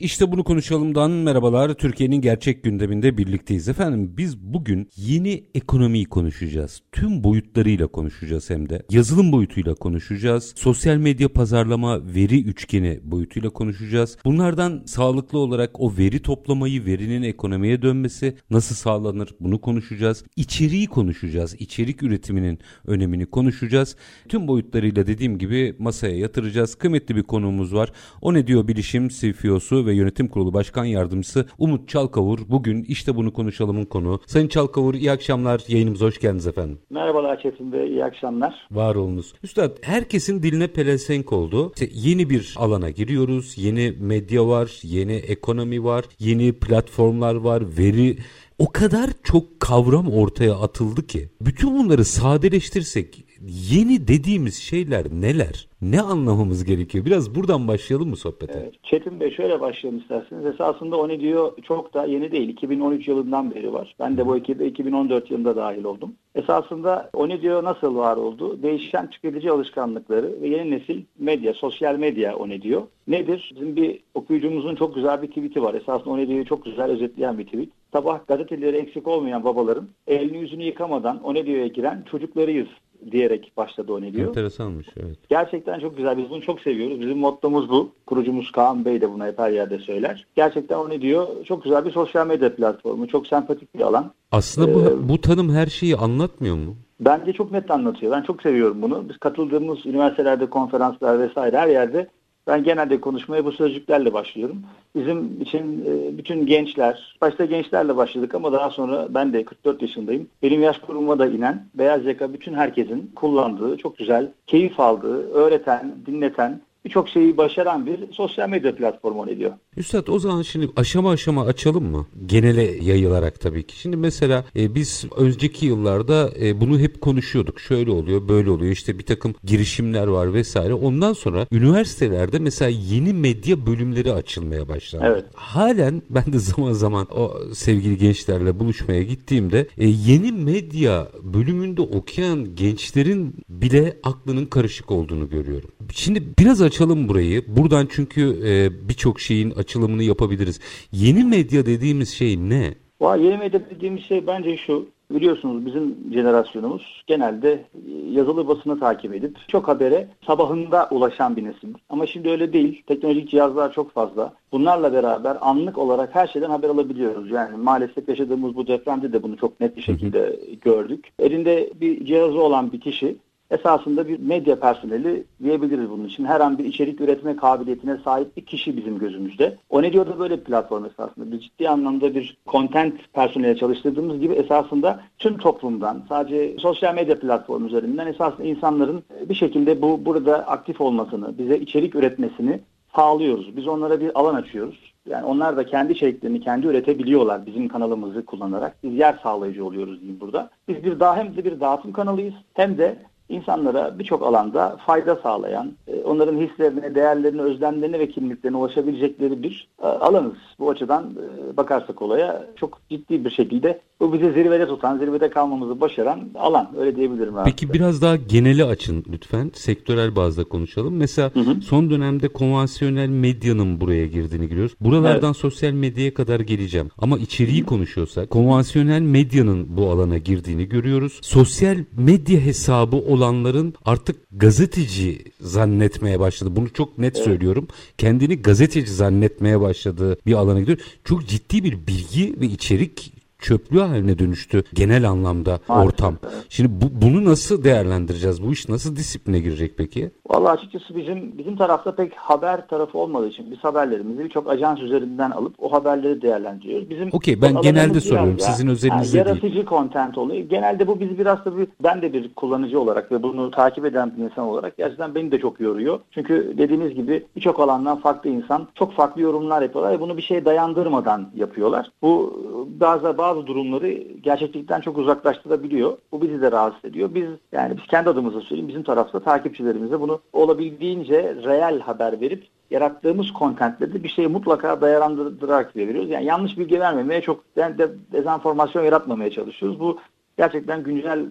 İşte bunu konuşalımdan merhabalar. Türkiye'nin gerçek gündeminde birlikteyiz. Efendim biz bugün yeni ekonomiyi konuşacağız. Tüm boyutlarıyla konuşacağız hem de. Yazılım boyutuyla konuşacağız. Sosyal medya pazarlama veri üçgeni boyutuyla konuşacağız. Bunlardan sağlıklı olarak o veri toplamayı, verinin ekonomiye dönmesi nasıl sağlanır bunu konuşacağız. İçeriği konuşacağız. İçerik üretiminin önemini konuşacağız. Tüm boyutlarıyla dediğim gibi masaya yatıracağız. Kıymetli bir konuğumuz var. O ne diyor bilişim CFO'su ve Yönetim Kurulu Başkan Yardımcısı Umut Çalkavur. Bugün işte bunu konuşalımın konu. Sayın Çalkavur iyi akşamlar. Yayınımıza hoş geldiniz efendim. Merhabalar Çetin Bey, iyi akşamlar. Var olunuz. Üstad herkesin diline pelesenk oldu. İşte yeni bir alana giriyoruz. Yeni medya var, yeni ekonomi var, yeni platformlar var, veri o kadar çok kavram ortaya atıldı ki bütün bunları sadeleştirsek yeni dediğimiz şeyler neler? Ne anlamamız gerekiyor? Biraz buradan başlayalım mı sohbete? Evet. Çetin Bey şöyle başlayalım isterseniz. Esasında o ne diyor çok da yeni değil. 2013 yılından beri var. Ben de bu ekibe 2014 yılında dahil oldum. Esasında o ne diyor nasıl var oldu? Değişen tüketici alışkanlıkları ve yeni nesil medya, sosyal medya o ne diyor. Nedir? Bizim bir okuyucumuzun çok güzel bir tweet'i var. Esasında o ne diyor çok güzel özetleyen bir tweet. Sabah gazeteleri eksik olmayan babaların elini yüzünü yıkamadan o ne diyor'a giren çocuklarıyız diyerek başladı o ne diyor. Enteresanmış evet. Gerçekten çok güzel. Biz bunu çok seviyoruz. Bizim mottomuz bu. Kurucumuz Kaan Bey de bunu hep her yerde söyler. Gerçekten o ne diyor? Çok güzel bir sosyal medya platformu. Çok sempatik bir alan. Aslında bu, ee, bu tanım her şeyi anlatmıyor mu? Bence çok net anlatıyor. Ben çok seviyorum bunu. Biz katıldığımız üniversitelerde, konferanslar vesaire her yerde ben genelde konuşmaya bu sözcüklerle başlıyorum. Bizim için e, bütün gençler, başta gençlerle başladık ama daha sonra ben de 44 yaşındayım. Benim yaş grubuma da inen beyaz yaka bütün herkesin kullandığı, çok güzel, keyif aldığı, öğreten, dinleten, birçok şeyi başaran bir sosyal medya platformu ediyor. Üstad o zaman şimdi aşama aşama açalım mı? Genele yayılarak tabii ki. Şimdi mesela e, biz önceki yıllarda e, bunu hep konuşuyorduk. Şöyle oluyor, böyle oluyor. İşte bir takım girişimler var vesaire. Ondan sonra üniversitelerde mesela yeni medya bölümleri açılmaya başlandı. Evet. Halen ben de zaman zaman o sevgili gençlerle buluşmaya gittiğimde e, yeni medya bölümünde okuyan gençlerin bile aklının karışık olduğunu görüyorum. Şimdi biraz açalım burayı. Buradan çünkü e, birçok şeyin açılımını yapabiliriz. Yeni medya dediğimiz şey ne? Vay, yeni medya dediğimiz şey bence şu. Biliyorsunuz bizim jenerasyonumuz genelde yazılı basını takip edip çok habere sabahında ulaşan bir nesil. Ama şimdi öyle değil. Teknolojik cihazlar çok fazla. Bunlarla beraber anlık olarak her şeyden haber alabiliyoruz. Yani maalesef yaşadığımız bu depremde de bunu çok net bir şekilde gördük. Elinde bir cihazı olan bir kişi esasında bir medya personeli diyebiliriz bunun için. Her an bir içerik üretme kabiliyetine sahip bir kişi bizim gözümüzde. O ne diyor da böyle bir platform esasında. Bir ciddi anlamda bir content personeli çalıştırdığımız gibi esasında tüm toplumdan sadece sosyal medya platformu üzerinden esasında insanların bir şekilde bu burada aktif olmasını, bize içerik üretmesini sağlıyoruz. Biz onlara bir alan açıyoruz. Yani onlar da kendi içeriklerini kendi üretebiliyorlar bizim kanalımızı kullanarak. Biz yer sağlayıcı oluyoruz diyeyim burada. Biz bir daha hem de bir dağıtım kanalıyız hem de insanlara birçok alanda fayda sağlayan, e, onların hislerine, değerlerine, özlemlerine ve kimliklerine ulaşabilecekleri bir e, alanız. Bu açıdan e, bakarsak olaya çok ciddi bir şekilde bu bizi zirvede tutan, zirvede kalmamızı başaran alan. Öyle diyebilirim. Peki biraz daha geneli açın lütfen. Sektörel bazda konuşalım. Mesela hı hı. son dönemde konvansiyonel medyanın buraya girdiğini görüyoruz. Buralardan evet. sosyal medyaya kadar geleceğim. Ama içeriği hı. konuşuyorsak konvansiyonel medyanın bu alana girdiğini görüyoruz. Sosyal medya hesabı olanların artık gazeteci zannetmeye başladı. Bunu çok net evet. söylüyorum. Kendini gazeteci zannetmeye başladığı bir alana gidiyor. Çok ciddi bir bilgi ve içerik çöplüğü haline dönüştü genel anlamda Maalesef. ortam. Şimdi bu, bunu nasıl değerlendireceğiz? Bu iş nasıl disipline girecek peki? Vallahi açıkçası bizim bizim tarafta pek haber tarafı olmadığı için biz haberlerimizi birçok ajans üzerinden alıp o haberleri değerlendiriyoruz. Bizim Okey ben genelde soruyorum. Ya, Sizin özelinizde yani yaratıcı değil. content oluyor. Genelde bu biz biraz da bir, ben de bir kullanıcı olarak ve bunu takip eden bir insan olarak gerçekten beni de çok yoruyor. Çünkü dediğimiz gibi birçok alandan farklı insan çok farklı yorumlar yapıyorlar ve bunu bir şeye dayandırmadan yapıyorlar. Bu bazı bazı durumları gerçeklikten çok uzaklaştırabiliyor. Bu bizi de rahatsız ediyor. Biz yani biz kendi adımıza söyleyeyim bizim tarafta takipçilerimize bunu olabildiğince reel haber verip yarattığımız kontentle de bir şeyi mutlaka dayandırarak veriyoruz. Yani yanlış bilgi vermemeye çok de, de, dezenformasyon yaratmamaya çalışıyoruz. Bu gerçekten güncel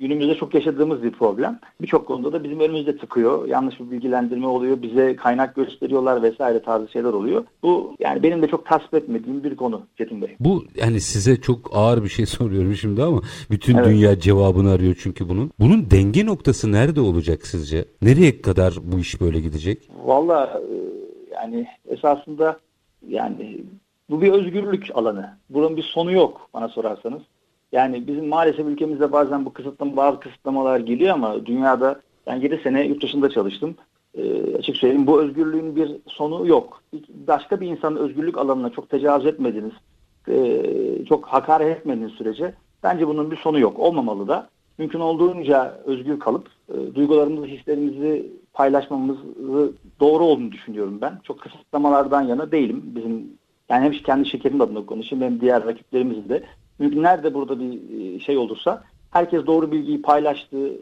günümüzde çok yaşadığımız bir problem. Birçok konuda da bizim önümüzde tıkıyor. Yanlış bir bilgilendirme oluyor. Bize kaynak gösteriyorlar vesaire tarzı şeyler oluyor. Bu yani benim de çok tasvip etmediğim bir konu Çetin Bey. Bu yani size çok ağır bir şey soruyorum şimdi ama bütün evet. dünya cevabını arıyor çünkü bunun. Bunun denge noktası nerede olacak sizce? Nereye kadar bu iş böyle gidecek? Valla e, yani esasında yani bu bir özgürlük alanı. Bunun bir sonu yok bana sorarsanız. Yani bizim maalesef ülkemizde bazen bu kısıtlama, bazı kısıtlamalar geliyor ama dünyada ben 7 sene yurt dışında çalıştım. E, açık söyleyeyim bu özgürlüğün bir sonu yok. Başka bir insanın özgürlük alanına çok tecavüz etmediniz, e, çok hakaret etmediğiniz sürece bence bunun bir sonu yok. Olmamalı da. Mümkün olduğunca özgür kalıp e, duygularımızı, hislerimizi paylaşmamız doğru olduğunu düşünüyorum ben. Çok kısıtlamalardan yana değilim. Bizim yani hem kendi şirketim adına konuşayım hem diğer rakiplerimizin de nerede burada bir e, şey olursa herkes doğru bilgiyi paylaştığı,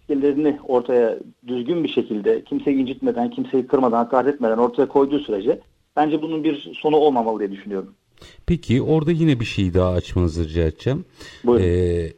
fikirlerini ortaya düzgün bir şekilde kimseyi incitmeden, kimseyi kırmadan, hakaret etmeden ortaya koyduğu sürece bence bunun bir sonu olmamalı diye düşünüyorum. Peki orada yine bir şey daha açmanızı rica edeceğim. Buyurun. Ee,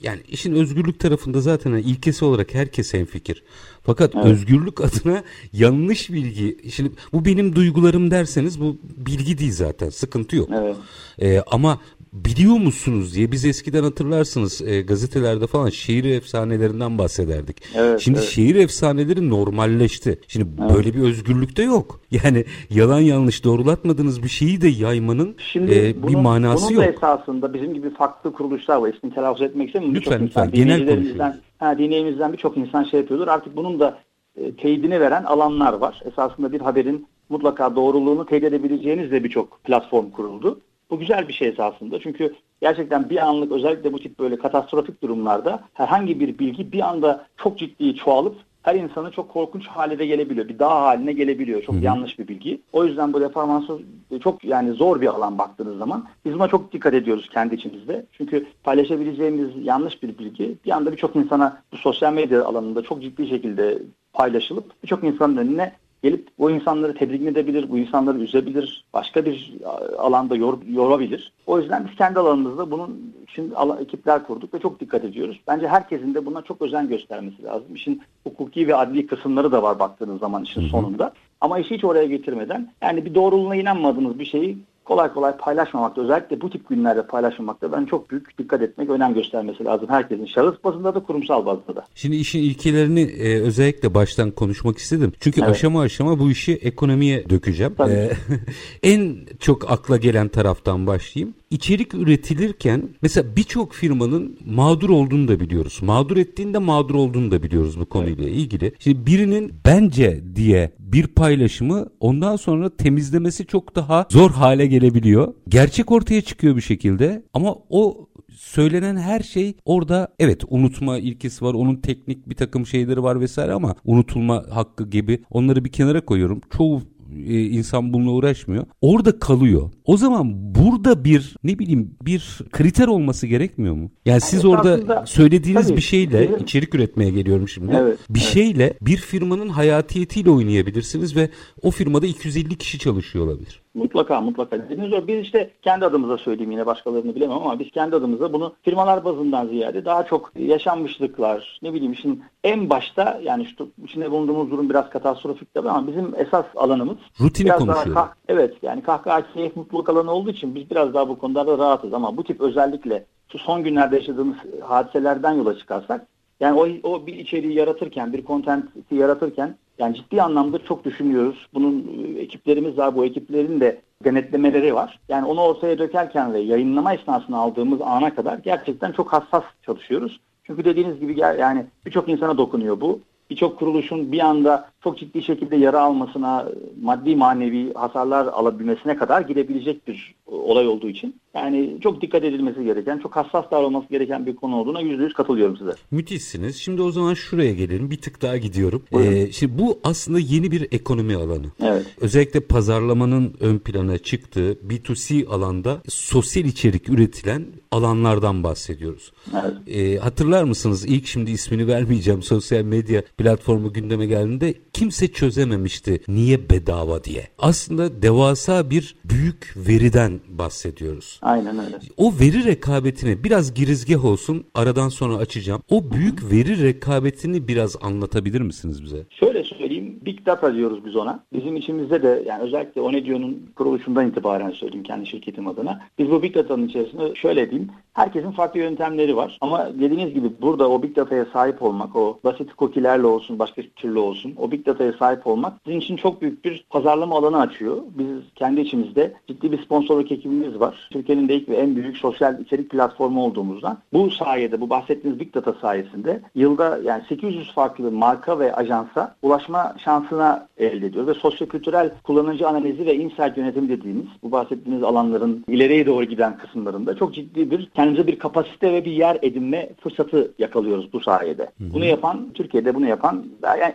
yani işin özgürlük tarafında zaten ilkesi olarak herkes fikir. Fakat evet. özgürlük adına yanlış bilgi. Şimdi bu benim duygularım derseniz bu bilgi değil zaten. Sıkıntı yok. Evet. Ee, ama biliyor musunuz diye biz eskiden hatırlarsınız e, gazetelerde falan şehir efsanelerinden bahsederdik. Evet, Şimdi evet. şehir efsaneleri normalleşti. Şimdi evet. böyle bir özgürlük de yok. Yani yalan yanlış doğrulatmadığınız bir şeyi de yaymanın Şimdi e, bunun, bir manası bunun yok. Bunun esasında bizim gibi farklı kuruluşlar var. İsmini telaffuz etmek istemiyorum. Lütfen lütfen genel konuşuyoruz. Ha, dinleyimizden birçok insan şey yapıyordur. Artık bunun da e, teyidini veren alanlar var. Esasında bir haberin mutlaka doğruluğunu teyit edebileceğiniz de birçok platform kuruldu. Bu güzel bir şey esasında. Çünkü gerçekten bir anlık özellikle bu tip böyle katastrofik durumlarda herhangi bir bilgi bir anda çok ciddi çoğalıp her insanı çok korkunç hale de gelebiliyor. Bir dağ haline gelebiliyor. Çok Hı-hı. yanlış bir bilgi. O yüzden bu deformasyon çok yani zor bir alan baktığınız zaman. Biz buna çok dikkat ediyoruz kendi içimizde. Çünkü paylaşabileceğimiz yanlış bir bilgi bir anda birçok insana bu sosyal medya alanında çok ciddi şekilde paylaşılıp birçok insanın önüne gelip bu insanları tedirgin edebilir, bu insanları üzebilir, başka bir alanda yor, yorabilir. O yüzden biz kendi alanımızda bunun için ekipler kurduk ve çok dikkat ediyoruz. Bence herkesin de buna çok özen göstermesi lazım. İşin hukuki ve adli kısımları da var baktığınız zaman işin sonunda. Ama işi hiç oraya getirmeden yani bir doğruluğuna inanmadığınız bir şeyi kolay kolay paylaşmamakta özellikle bu tip günlerde paylaşmamakta ben çok büyük dikkat etmek, önem göstermesi lazım herkesin. Şahıs bazında da kurumsal bazında da. Şimdi işin ilkelerini e, özellikle baştan konuşmak istedim. Çünkü evet. aşama aşama bu işi ekonomiye dökeceğim. Ee, en çok akla gelen taraftan başlayayım. İçerik üretilirken mesela birçok firmanın mağdur olduğunu da biliyoruz. Mağdur ettiğinde mağdur olduğunu da biliyoruz bu konuyla evet. ilgili. Şimdi birinin bence diye bir paylaşımı ondan sonra temizlemesi çok daha zor hale gelebiliyor. Gerçek ortaya çıkıyor bir şekilde ama o söylenen her şey orada evet unutma ilkesi var onun teknik bir takım şeyleri var vesaire ama unutulma hakkı gibi onları bir kenara koyuyorum. Çoğu e, insan bununla uğraşmıyor. Orada kalıyor. O zaman burada bir ne bileyim bir kriter olması gerekmiyor mu? Yani siz evet, orada söylediğiniz tabii, bir şeyle bizim... içerik üretmeye geliyorum şimdi. Evet, bir evet. şeyle bir firmanın hayatiyetiyle oynayabilirsiniz ve o firmada 250 kişi çalışıyor olabilir. Mutlaka mutlaka. Dediğiniz o biz işte kendi adımıza söyleyeyim yine başkalarını bilemem ama biz kendi adımıza bunu firmalar bazından ziyade daha çok yaşanmışlıklar ne bileyim işin en başta yani şu içinde bulunduğumuz durum biraz katastrofik tabii ama bizim esas alanımız rutini konuşuyoruz. Kah- evet yani kahkaha keyif mutluluk alanı olduğu için biz biraz daha bu konularda rahatız ama bu tip özellikle şu son günlerde yaşadığımız hadiselerden yola çıkarsak yani o, o bir içeriği yaratırken, bir kontenti yaratırken yani ciddi anlamda çok düşünüyoruz. Bunun e, ekiplerimiz var. Bu ekiplerin de denetlemeleri var. Yani onu ortaya dökerken ve yayınlama esnasında aldığımız ana kadar gerçekten çok hassas çalışıyoruz. Çünkü dediğiniz gibi yani birçok insana dokunuyor bu. Birçok kuruluşun bir anda çok ciddi şekilde yara almasına, maddi manevi hasarlar alabilmesine kadar gidebilecek bir olay olduğu için yani çok dikkat edilmesi gereken, çok hassas davranılması gereken bir konu olduğuna yüzde yüz katılıyorum size. Müthişsiniz. Şimdi o zaman şuraya gelelim. Bir tık daha gidiyorum. Ee, şimdi bu aslında yeni bir ekonomi alanı. Evet. Özellikle pazarlamanın ön plana çıktığı B2C alanda sosyal içerik üretilen alanlardan bahsediyoruz. Evet. Ee, hatırlar mısınız ilk şimdi ismini vermeyeceğim sosyal medya platformu gündeme geldiğinde kimse çözememişti niye bedava diye. Aslında devasa bir büyük veriden bahsediyoruz. Aynen öyle. O veri rekabetini biraz girizgah olsun aradan sonra açacağım. O büyük veri rekabetini biraz anlatabilir misiniz bize? Şöyle söyleyeyim, Big Data diyoruz biz ona. Bizim içimizde de yani özellikle Onedio'nun kuruluşundan itibaren söyleyeyim kendi şirketim adına. Biz bu Big Data'nın içerisinde şöyle diyeyim, herkesin farklı yöntemleri var. Ama dediğiniz gibi burada o Big Data'ya sahip olmak, o basit cookie'lerle olsun, başka türlü olsun, o Big Data'ya sahip olmak sizin için çok büyük bir pazarlama alanı açıyor. Biz kendi içimizde ciddi bir sponsorluk ekibimiz var. Türkiye'nin de ilk ve en büyük sosyal içerik platformu olduğumuzdan bu sayede, bu bahsettiğiniz Big Data sayesinde yılda yani 800 farklı marka ve ajansa ulaşma şansına elde ediyor ve sosyokültürel kullanıcı analizi ve insight yönetimi dediğimiz bu bahsettiğiniz alanların ileriye doğru giden kısımlarında çok ciddi bir kendimize bir kapasite ve bir yer edinme fırsatı yakalıyoruz bu sayede. Hı hı. Bunu yapan, Türkiye'de bunu yapan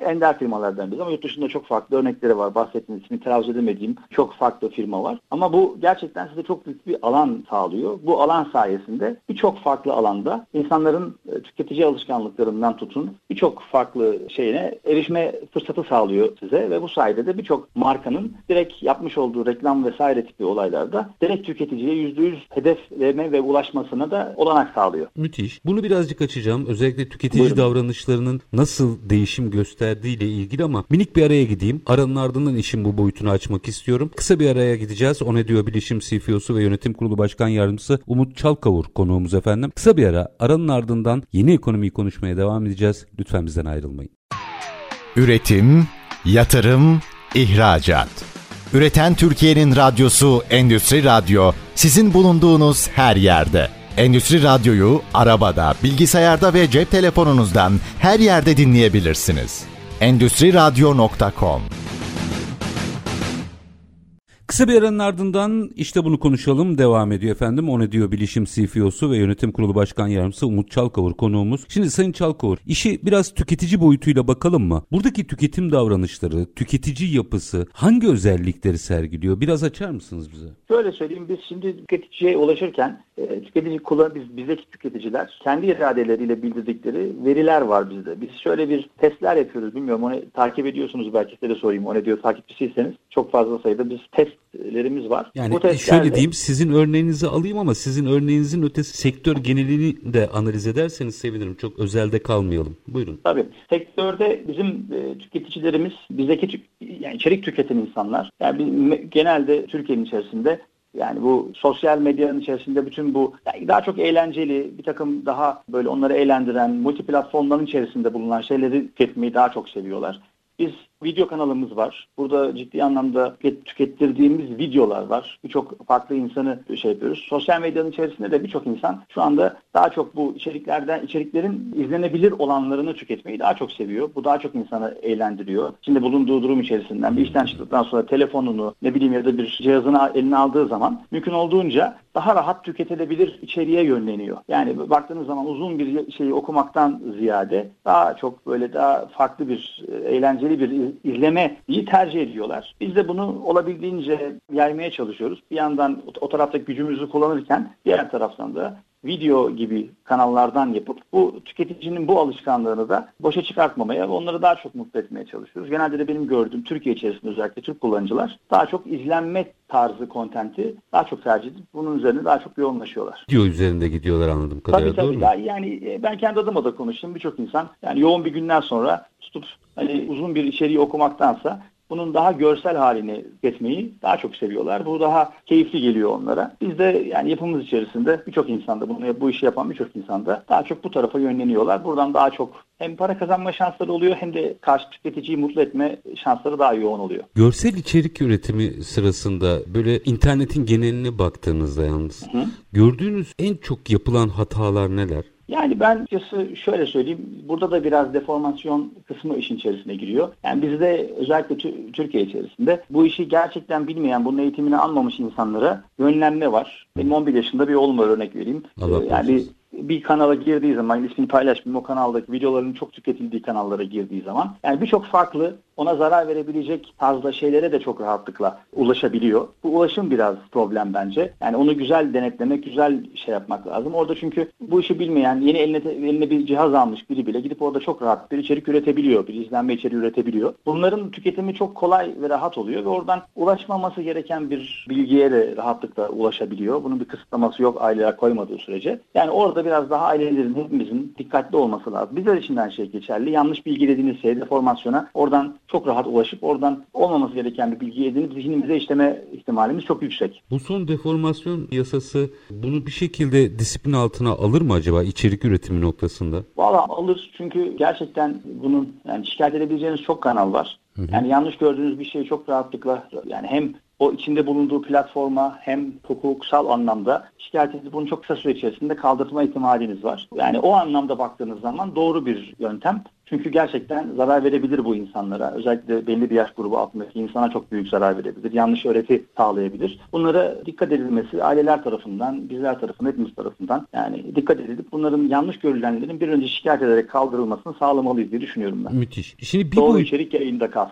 ender firmalardan biz ama yurt dışında çok farklı örnekleri var. Bahsettiğiniz ismi telaffuz edemediğim çok farklı firma var. Ama bu gerçekten size çok büyük bir alan sağlıyor. Bu alan sayesinde birçok farklı alanda insanların e, tüketici alışkanlıklarından tutun birçok farklı şeyine erişme fırsatı sağlıyor size ve bu sayede de birçok markanın direkt yapmış olduğu reklam vesaire tipi olaylarda direkt tüketiciye %100 hedefleme ve ulaşmasına da olanak sağlıyor. Müthiş. Bunu birazcık açacağım. Özellikle tüketici Buyurun. davranışlarının nasıl değişim gösterdiği ile ilgili ama minik bir araya gideyim. Aranın ardından işin bu boyutunu açmak istiyorum. Kısa bir araya gideceğiz. O ne diyor bilişim CFO'su ve yönetim kurulu başkan yardımcısı Umut Çalkavur konuğumuz efendim. Kısa bir ara aranın ardından yeni ekonomiyi konuşmaya devam edeceğiz. Lütfen bizden ayrılmayın. Üretim, yatırım, ihracat. Üreten Türkiye'nin radyosu Endüstri Radyo sizin bulunduğunuz her yerde. Endüstri Radyo'yu arabada, bilgisayarda ve cep telefonunuzdan her yerde dinleyebilirsiniz. Endüstri Radyo.com Kısa bir aranın ardından işte bunu konuşalım devam ediyor efendim. O ne diyor bilişim CFO'su ve yönetim kurulu başkan yardımcısı Umut Çalkavur konuğumuz. Şimdi Sayın Çalkavur işi biraz tüketici boyutuyla bakalım mı? Buradaki tüketim davranışları, tüketici yapısı hangi özellikleri sergiliyor? Biraz açar mısınız bize? Şöyle söyleyeyim biz şimdi tüketiciye ulaşırken e, tüketici kullan biz bizdeki tüketiciler kendi iradeleriyle bildirdikleri veriler var bizde. Biz şöyle bir testler yapıyoruz. Bilmiyorum onu takip ediyorsunuz belki size de sorayım. O ne diyor takipçisiyseniz çok fazla sayıda biz testlerimiz var. Yani Bu testlerde, şöyle diyeyim sizin örneğinizi alayım ama sizin örneğinizin ötesi sektör genelini de analiz ederseniz sevinirim. Çok özelde kalmayalım. Buyurun. Tabii. Sektörde bizim e, tüketicilerimiz bizdeki tük, yani içerik tüketen insanlar. Yani genelde Türkiye'nin içerisinde yani bu sosyal medyanın içerisinde bütün bu yani daha çok eğlenceli, bir takım daha böyle onları eğlendiren, multi platformların içerisinde bulunan şeyleri tüketmeyi daha çok seviyorlar. Biz video kanalımız var. Burada ciddi anlamda tükettirdiğimiz videolar var. Birçok farklı insanı şey yapıyoruz. Sosyal medyanın içerisinde de birçok insan şu anda daha çok bu içeriklerden içeriklerin izlenebilir olanlarını tüketmeyi daha çok seviyor. Bu daha çok insanı eğlendiriyor. Şimdi bulunduğu durum içerisinden bir işten çıktıktan sonra telefonunu ne bileyim ya da bir cihazını eline aldığı zaman mümkün olduğunca daha rahat tüketilebilir içeriğe yönleniyor. Yani baktığınız zaman uzun bir şeyi okumaktan ziyade daha çok böyle daha farklı bir eğlenceli bir izlemeyi tercih ediyorlar. Biz de bunu olabildiğince yaymaya çalışıyoruz. Bir yandan o taraftaki gücümüzü kullanırken diğer taraftan da video gibi kanallardan yapıp bu tüketicinin bu alışkanlığını da boşa çıkartmamaya ve onları daha çok mutlu etmeye çalışıyoruz. Genelde de benim gördüğüm Türkiye içerisinde özellikle Türk kullanıcılar daha çok izlenme tarzı kontenti daha çok tercih edip bunun üzerine daha çok yoğunlaşıyorlar. Video üzerinde gidiyorlar anladığım kadarıyla tabii, tabii. doğru mu? Yani e, ben kendi adıma da konuştum. Birçok insan yani yoğun bir günden sonra tutup hani uzun bir içeriği okumaktansa bunun daha görsel halini etmeyi daha çok seviyorlar. Bu daha keyifli geliyor onlara. Biz de yani yapımız içerisinde birçok insanda bunu bu işi yapan birçok insanda daha çok bu tarafa yönleniyorlar. Buradan daha çok hem para kazanma şansları oluyor hem de karşı tüketiciyi mutlu etme şansları daha yoğun oluyor. Görsel içerik üretimi sırasında böyle internetin geneline baktığınızda yalnız hı hı. gördüğünüz en çok yapılan hatalar neler? Yani ben açıkçası şöyle söyleyeyim. Burada da biraz deformasyon kısmı işin içerisine giriyor. Yani bizde özellikle Türkiye içerisinde bu işi gerçekten bilmeyen, bunun eğitimini almamış insanlara yönlenme var. Benim 11 yaşında bir oğlum var örnek vereyim. Allah ee, yani bir kanala girdiği zaman ismini paylaşmayayım o kanaldaki videoların çok tüketildiği kanallara girdiği zaman yani birçok farklı ona zarar verebilecek tarzda şeylere de çok rahatlıkla ulaşabiliyor. Bu ulaşım biraz problem bence. Yani onu güzel denetlemek, güzel şey yapmak lazım. Orada çünkü bu işi bilmeyen, yeni eline, eline bir cihaz almış biri bile gidip orada çok rahat bir içerik üretebiliyor. Bir izlenme içeriği üretebiliyor. Bunların tüketimi çok kolay ve rahat oluyor ve oradan ulaşmaması gereken bir bilgiye de rahatlıkla ulaşabiliyor. Bunun bir kısıtlaması yok aileler koymadığı sürece. Yani orada biraz daha ailelerin hepimizin dikkatli olması lazım. Bizler için de şey geçerli. Yanlış bilgi dediğiniz şey deformasyona oradan çok rahat ulaşıp oradan olmaması gereken bir bilgi edinip zihnimize işleme ihtimalimiz çok yüksek. Bu son deformasyon yasası bunu bir şekilde disiplin altına alır mı acaba içerik üretimi noktasında? Valla alır çünkü gerçekten bunun yani şikayet edebileceğiniz çok kanal var. Hı hı. Yani yanlış gördüğünüz bir şeyi çok rahatlıkla yani hem o içinde bulunduğu platforma hem hukuksal anlamda şikayet edip bunu çok kısa süre içerisinde kaldırma ihtimaliniz var. Yani o anlamda baktığınız zaman doğru bir yöntem. Çünkü gerçekten zarar verebilir bu insanlara. Özellikle belli bir yaş grubu altındaki insana çok büyük zarar verebilir. Yanlış öğreti sağlayabilir. Bunlara dikkat edilmesi aileler tarafından, bizler tarafından, hepimiz tarafından yani dikkat edilip bunların yanlış görülenlerin bir önce şikayet ederek kaldırılmasını sağlamalıyız diye düşünüyorum ben. Müthiş. Şimdi bir Doğru boyut... içerik yayında kal.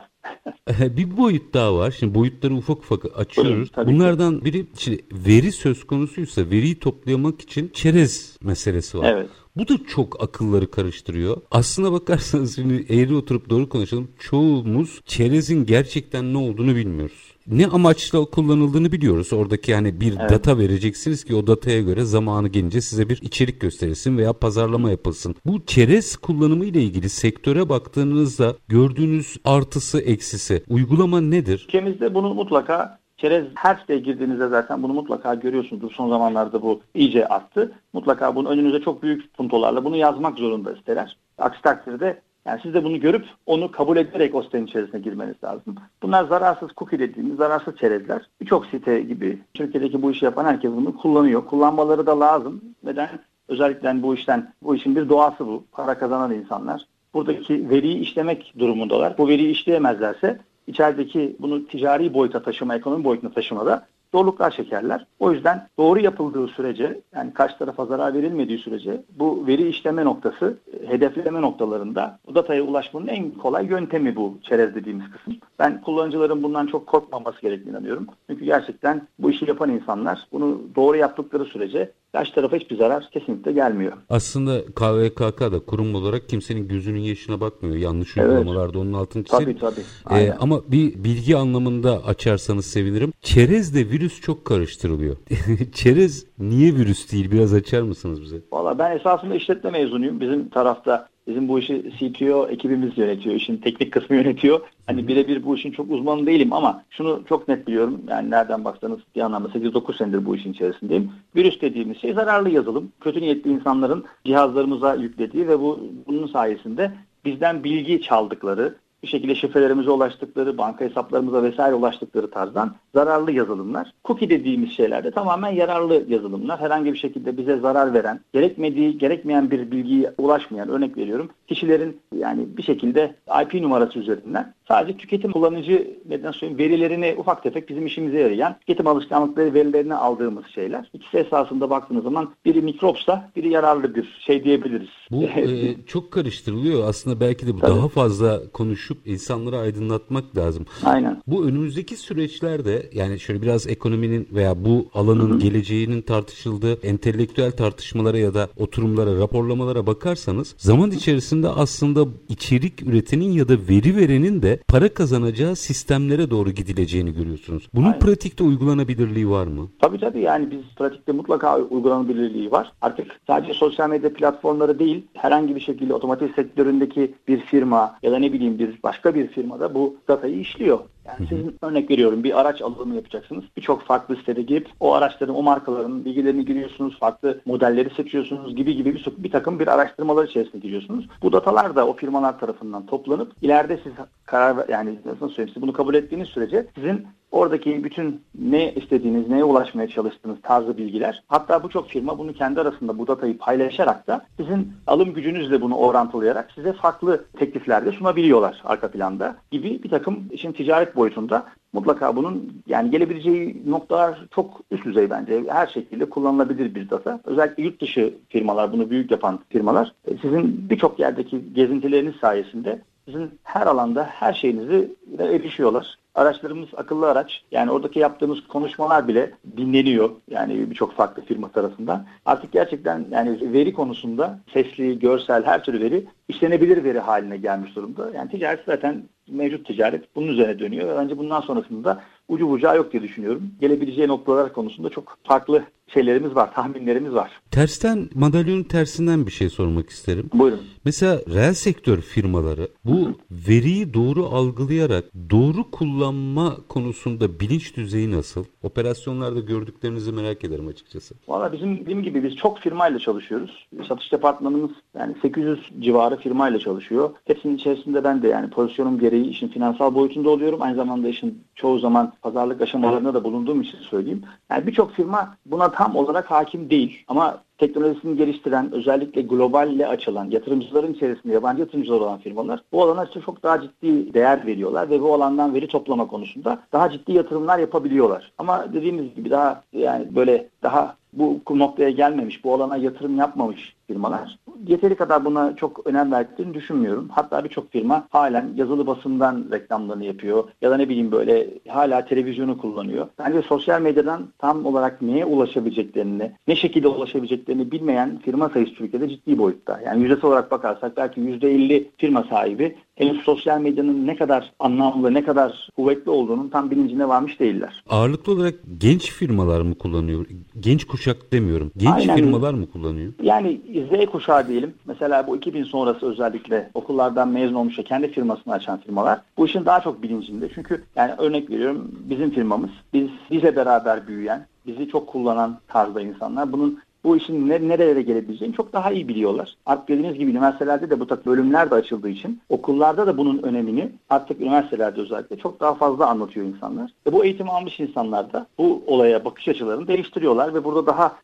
bir boyut daha var. Şimdi boyutları ufak ufak açıyoruz. Tabii, Bunlardan biri şimdi veri söz konusuysa veriyi toplamak için çerez meselesi var. Evet. Bu da çok akılları karıştırıyor. Aslına bakarsanız şimdi eğri oturup doğru konuşalım. Çoğumuz çerezin gerçekten ne olduğunu bilmiyoruz ne amaçla kullanıldığını biliyoruz. Oradaki yani bir evet. data vereceksiniz ki o dataya göre zamanı gelince size bir içerik gösterilsin veya pazarlama yapılsın. Bu çerez kullanımı ile ilgili sektöre baktığınızda gördüğünüz artısı eksisi uygulama nedir? Ülkemizde bunu mutlaka Çerez her siteye girdiğinizde zaten bunu mutlaka görüyorsunuzdur. Son zamanlarda bu iyice arttı. Mutlaka bunun önünüze çok büyük puntolarla bunu yazmak zorunda isteler. Aksi takdirde yani siz de bunu görüp onu kabul ederek o sitenin içerisine girmeniz lazım. Bunlar zararsız cookie dediğimiz zararsız çerezler. Birçok site gibi Türkiye'deki bu işi yapan herkes bunu kullanıyor. Kullanmaları da lazım. Neden? Özellikle bu işten, bu işin bir doğası bu. Para kazanan insanlar. Buradaki veriyi işlemek durumundalar. Bu veriyi işleyemezlerse içerideki bunu ticari boyuta taşıma, ekonomi boyutuna taşımada zorluklar çekerler. O yüzden doğru yapıldığı sürece yani kaç tarafa zarar verilmediği sürece bu veri işleme noktası hedefleme noktalarında bu dataya ulaşmanın en kolay yöntemi bu çerez dediğimiz kısım. Ben kullanıcıların bundan çok korkmaması gerektiğini inanıyorum. Çünkü gerçekten bu işi yapan insanlar bunu doğru yaptıkları sürece Karşı tarafa hiçbir zarar kesinlikle gelmiyor. Aslında KVKK da kurum olarak kimsenin gözünün yaşına bakmıyor. Yanlış evet. uygulamalarda onun altını çizelim. Tabii tabii. Ee, ama bir bilgi anlamında açarsanız sevinirim. Çerezle virüs çok karıştırılıyor. Çerez niye virüs değil? Biraz açar mısınız bize? Valla ben esasında işletme mezunuyum. Bizim tarafta Bizim bu işi CTO ekibimiz yönetiyor. işin teknik kısmı yönetiyor. Hani birebir bu işin çok uzmanı değilim ama şunu çok net biliyorum. Yani nereden baksanız bir anlamda 8-9 senedir bu işin içerisindeyim. Virüs dediğimiz şey zararlı yazılım. Kötü niyetli insanların cihazlarımıza yüklediği ve bu bunun sayesinde bizden bilgi çaldıkları, bir şekilde şifrelerimize ulaştıkları, banka hesaplarımıza vesaire ulaştıkları tarzdan zararlı yazılımlar. Cookie dediğimiz şeyler de tamamen yararlı yazılımlar. Herhangi bir şekilde bize zarar veren, gerekmediği, gerekmeyen bir bilgiye ulaşmayan, örnek veriyorum, kişilerin yani bir şekilde IP numarası üzerinden sadece tüketim kullanıcı neden söyleyeyim verilerini ufak tefek bizim işimize yarayan tüketim alışkanlıkları verilerini aldığımız şeyler. İkisi esasında baktığınız zaman biri mikropsa biri yararlı bir şey diyebiliriz. Bu e, çok karıştırılıyor. Aslında belki de bu Tabii. daha fazla konuşup insanları aydınlatmak lazım. Aynen. Bu önümüzdeki süreçlerde yani şöyle biraz ekonominin veya bu alanın Hı-hı. geleceğinin tartışıldığı entelektüel tartışmalara ya da oturumlara, raporlamalara bakarsanız zaman içerisinde aslında içerik üretenin ya da veri verenin de para kazanacağı sistemlere doğru gidileceğini görüyorsunuz. Bunun Aynen. pratikte uygulanabilirliği var mı? Tabii tabii yani biz pratikte mutlaka uygulanabilirliği var. Artık sadece sosyal medya platformları değil herhangi bir şekilde otomotiv sektöründeki bir firma ya da ne bileyim bir başka bir firmada bu datayı işliyor. Yani sizin örnek veriyorum bir araç alımı yapacaksınız. Birçok farklı sitede girip o araçların, o markaların bilgilerini giriyorsunuz. Farklı modelleri seçiyorsunuz gibi gibi bir, bir takım bir araştırmalar içerisine giriyorsunuz. Bu datalar da o firmalar tarafından toplanıp ileride siz karar yani nasıl söyleyeyim siz bunu kabul ettiğiniz sürece sizin oradaki bütün ne istediğiniz, neye ulaşmaya çalıştığınız tarzı bilgiler. Hatta bu firma bunu kendi arasında bu datayı paylaşarak da sizin alım gücünüzle bunu orantılayarak size farklı tekliflerde sunabiliyorlar arka planda gibi bir takım işin ticaret boyutunda mutlaka bunun yani gelebileceği noktalar çok üst düzey bence. Her şekilde kullanılabilir bir data. Özellikle yurt dışı firmalar, bunu büyük yapan firmalar e, sizin birçok yerdeki gezintileriniz sayesinde sizin her alanda her şeyinizi erişiyorlar. Araçlarımız akıllı araç. Yani oradaki yaptığımız konuşmalar bile dinleniyor. Yani birçok farklı firma tarafından. Artık gerçekten yani veri konusunda sesli, görsel her türlü veri işlenebilir veri haline gelmiş durumda. Yani ticaret zaten mevcut ticaret bunun üzerine dönüyor. Bence bundan sonrasında ucu bucağı yok diye düşünüyorum. Gelebileceği noktalar konusunda çok farklı şeylerimiz var, tahminlerimiz var. Tersten, madalyonun tersinden bir şey sormak isterim. Buyurun. Mesela reel sektör firmaları bu veriyi doğru algılayarak doğru kullanma konusunda bilinç düzeyi nasıl? Operasyonlarda gördüklerinizi merak ederim açıkçası. Valla bizim dediğim gibi biz çok firmayla çalışıyoruz. Satış departmanımız yani 800 civarı firmayla çalışıyor. Hepsinin içerisinde ben de yani pozisyonum gereği işin finansal boyutunda oluyorum. Aynı zamanda işin çoğu zaman pazarlık aşamalarında da bulunduğum için söyleyeyim. Yani birçok firma buna tam olarak hakim değil. Ama teknolojisini geliştiren, özellikle globalle açılan, yatırımcıların içerisinde yabancı yatırımcılar olan firmalar bu alana işte çok daha ciddi değer veriyorlar ve bu alandan veri toplama konusunda daha ciddi yatırımlar yapabiliyorlar. Ama dediğimiz gibi daha yani böyle daha bu noktaya gelmemiş, bu alana yatırım yapmamış firmalar yeteri kadar buna çok önem verdiklerini düşünmüyorum. Hatta birçok firma halen yazılı basından reklamlarını yapıyor ya da ne bileyim böyle hala televizyonu kullanıyor. Bence sosyal medyadan tam olarak neye ulaşabileceklerini, ne şekilde ulaşabileceklerini bilmeyen firma sayısı Türkiye'de ciddi boyutta. Yani yüzdesi olarak bakarsak belki %50 firma sahibi henüz sosyal medyanın ne kadar anlamlı, ne kadar kuvvetli olduğunun tam bilincine varmış değiller. Ağırlıklı olarak genç firmalar mı kullanıyor? Genç kuşak demiyorum. Genç Aynen. firmalar mı kullanıyor? Yani Z kuşağı diyelim. Mesela bu 2000 sonrası özellikle okullardan mezun olmuş ve kendi firmasını açan firmalar bu işin daha çok bilincinde. Çünkü yani örnek veriyorum bizim firmamız biz bize beraber büyüyen, bizi çok kullanan tarzda insanlar. Bunun bu işin ne, nerelere gelebileceğini çok daha iyi biliyorlar. Artık dediğiniz gibi üniversitelerde de bu tarz bölümler de açıldığı için okullarda da bunun önemini artık üniversitelerde özellikle çok daha fazla anlatıyor insanlar. Ve bu eğitim almış insanlar da bu olaya bakış açılarını değiştiriyorlar ve burada daha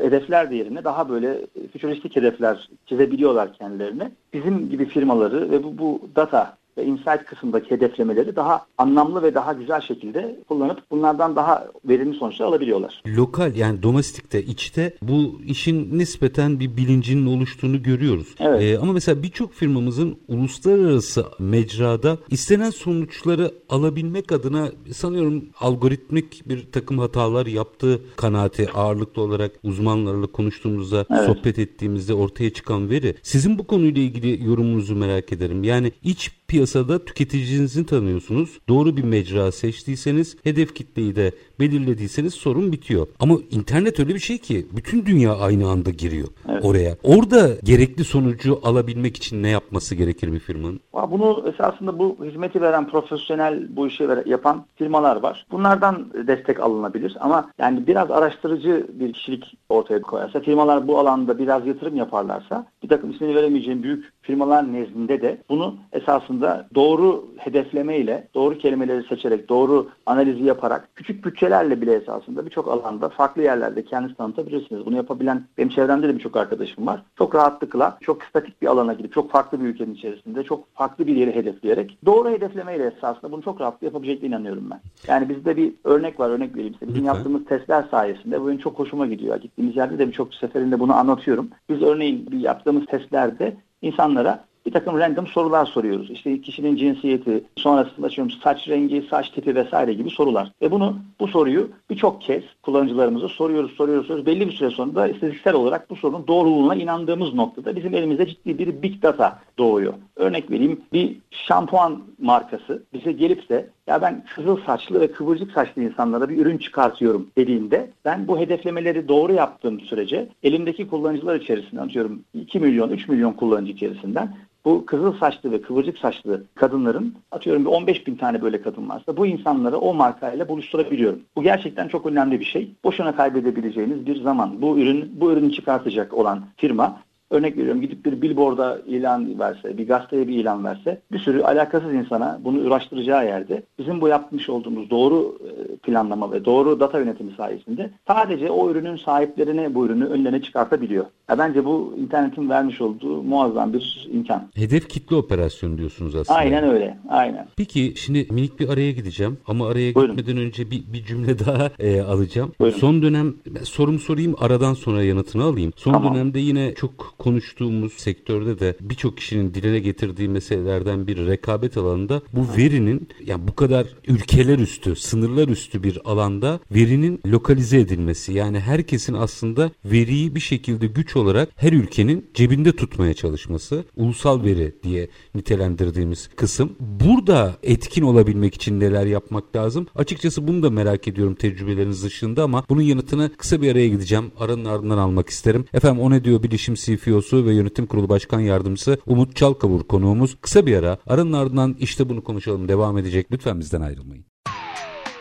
hedefler yerine daha böyle fütüristik hedefler çizebiliyorlar kendilerine. Bizim gibi firmaları ve bu, bu data ve insight kısımdaki hedeflemeleri daha anlamlı ve daha güzel şekilde kullanıp bunlardan daha verimli sonuçlar alabiliyorlar. Lokal yani domestikte, içte bu işin nispeten bir bilincinin oluştuğunu görüyoruz. Evet. Ee, ama mesela birçok firmamızın uluslararası mecrada istenen sonuçları alabilmek adına sanıyorum algoritmik bir takım hatalar yaptığı kanaati ağırlıklı olarak uzmanlarla konuştuğumuzda, evet. sohbet ettiğimizde ortaya çıkan veri. Sizin bu konuyla ilgili yorumunuzu merak ederim. Yani iç piyasada tüketicinizi tanıyorsunuz. Doğru bir mecra seçtiyseniz hedef kitleyi de belirlediyseniz sorun bitiyor. Ama internet öyle bir şey ki bütün dünya aynı anda giriyor evet. oraya. Orada gerekli sonucu alabilmek için ne yapması gerekir bir firmanın? Bunu esasında bu hizmeti veren profesyonel bu işi yapan firmalar var. Bunlardan destek alınabilir ama yani biraz araştırıcı bir kişilik ortaya koyarsa firmalar bu alanda biraz yatırım yaparlarsa bir takım ismini veremeyeceğim büyük firmalar nezdinde de bunu esasında doğru hedeflemeyle, doğru kelimeleri seçerek, doğru analizi yaparak küçük bütçelerle bile esasında birçok alanda farklı yerlerde kendinizi tanıtabilirsiniz. Bunu yapabilen benim çevremde de birçok arkadaşım var. Çok rahatlıkla, çok statik bir alana gidip çok farklı bir ülkenin içerisinde çok farklı bir yeri hedefleyerek doğru hedeflemeyle esasında bunu çok rahatlıkla yapabileceklerine inanıyorum ben. Yani bizde bir örnek var, örnek vereyim size. Bizim Lütfen. yaptığımız testler sayesinde bu benim çok hoşuma gidiyor. Gittiğimiz yerde de birçok seferinde bunu anlatıyorum. Biz örneğin bir yaptığımız testlerde insanlara bir takım random sorular soruyoruz. İşte kişinin cinsiyeti, sonrasında açıyorum saç rengi, saç tipi vesaire gibi sorular. Ve bunu bu soruyu birçok kez kullanıcılarımıza soruyoruz, soruyoruz, soruyoruz. Belli bir süre sonra da istatistiksel olarak bu sorunun doğruluğuna inandığımız noktada bizim elimizde ciddi bir big data doğuyor. Örnek vereyim bir şampuan markası bize gelip de ya ben kızıl saçlı ve kıvırcık saçlı insanlara bir ürün çıkartıyorum dediğinde ben bu hedeflemeleri doğru yaptığım sürece elimdeki kullanıcılar içerisinde atıyorum 2 milyon 3 milyon kullanıcı içerisinden bu kızıl saçlı ve kıvırcık saçlı kadınların atıyorum bir 15 bin tane böyle kadın varsa bu insanları o markayla buluşturabiliyorum. Bu gerçekten çok önemli bir şey. Boşuna kaybedebileceğiniz bir zaman. Bu ürün bu ürünü çıkartacak olan firma örnek veriyorum gidip bir billboard'a ilan verse, bir gazeteye bir ilan verse bir sürü alakasız insana bunu uğraştıracağı yerde bizim bu yapmış olduğumuz doğru e, planlama ve doğru data yönetimi sayesinde sadece o ürünün sahiplerine bu ürünü önlerine çıkartabiliyor. Ya bence bu internetin vermiş olduğu muazzam bir imkan. Hedef kitle operasyonu diyorsunuz aslında. Aynen öyle. Aynen. Peki şimdi minik bir araya gideceğim ama araya Buyurun. gitmeden önce bir, bir cümle daha e, alacağım. Buyurun. Son dönem ben sorumu sorayım aradan sonra yanıtını alayım. Son Tamam. dönemde yine çok konuştuğumuz sektörde de birçok kişinin diline getirdiği meselelerden biri rekabet alanında bu verinin yani bu kadar ülkeler üstü, sınırlar üstü bir alanda verinin lokalize edilmesi. Yani herkesin aslında veriyi bir şekilde güç olarak her ülkenin cebinde tutmaya çalışması. Ulusal veri diye nitelendirdiğimiz kısım. Burada etkin olabilmek için neler yapmak lazım? Açıkçası bunu da merak ediyorum tecrübeleriniz dışında ama bunun yanıtını kısa bir araya gideceğim. Aranın ardından almak isterim. Efendim o ne diyor bilişim CFO'su ve yönetim kurulu başkan yardımcısı Umut Çalkavur konuğumuz. Kısa bir ara. Aranın ardından işte bunu konuşalım devam edecek. Lütfen bizden ayrılmayın.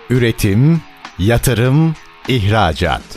Üretim, yatırım, ihracat.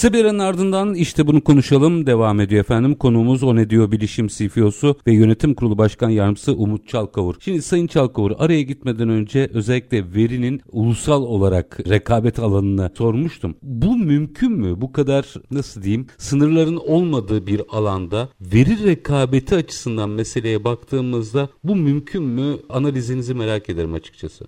Kısa bir aranın ardından işte bunu konuşalım devam ediyor efendim. Konuğumuz O Ne Diyor Bilişim CFO'su ve Yönetim Kurulu Başkan Yardımcısı Umut Çalkavur. Şimdi Sayın Çalkavur araya gitmeden önce özellikle verinin ulusal olarak rekabet alanına sormuştum. Bu mümkün mü? Bu kadar nasıl diyeyim sınırların olmadığı bir alanda veri rekabeti açısından meseleye baktığımızda bu mümkün mü? Analizinizi merak ederim açıkçası.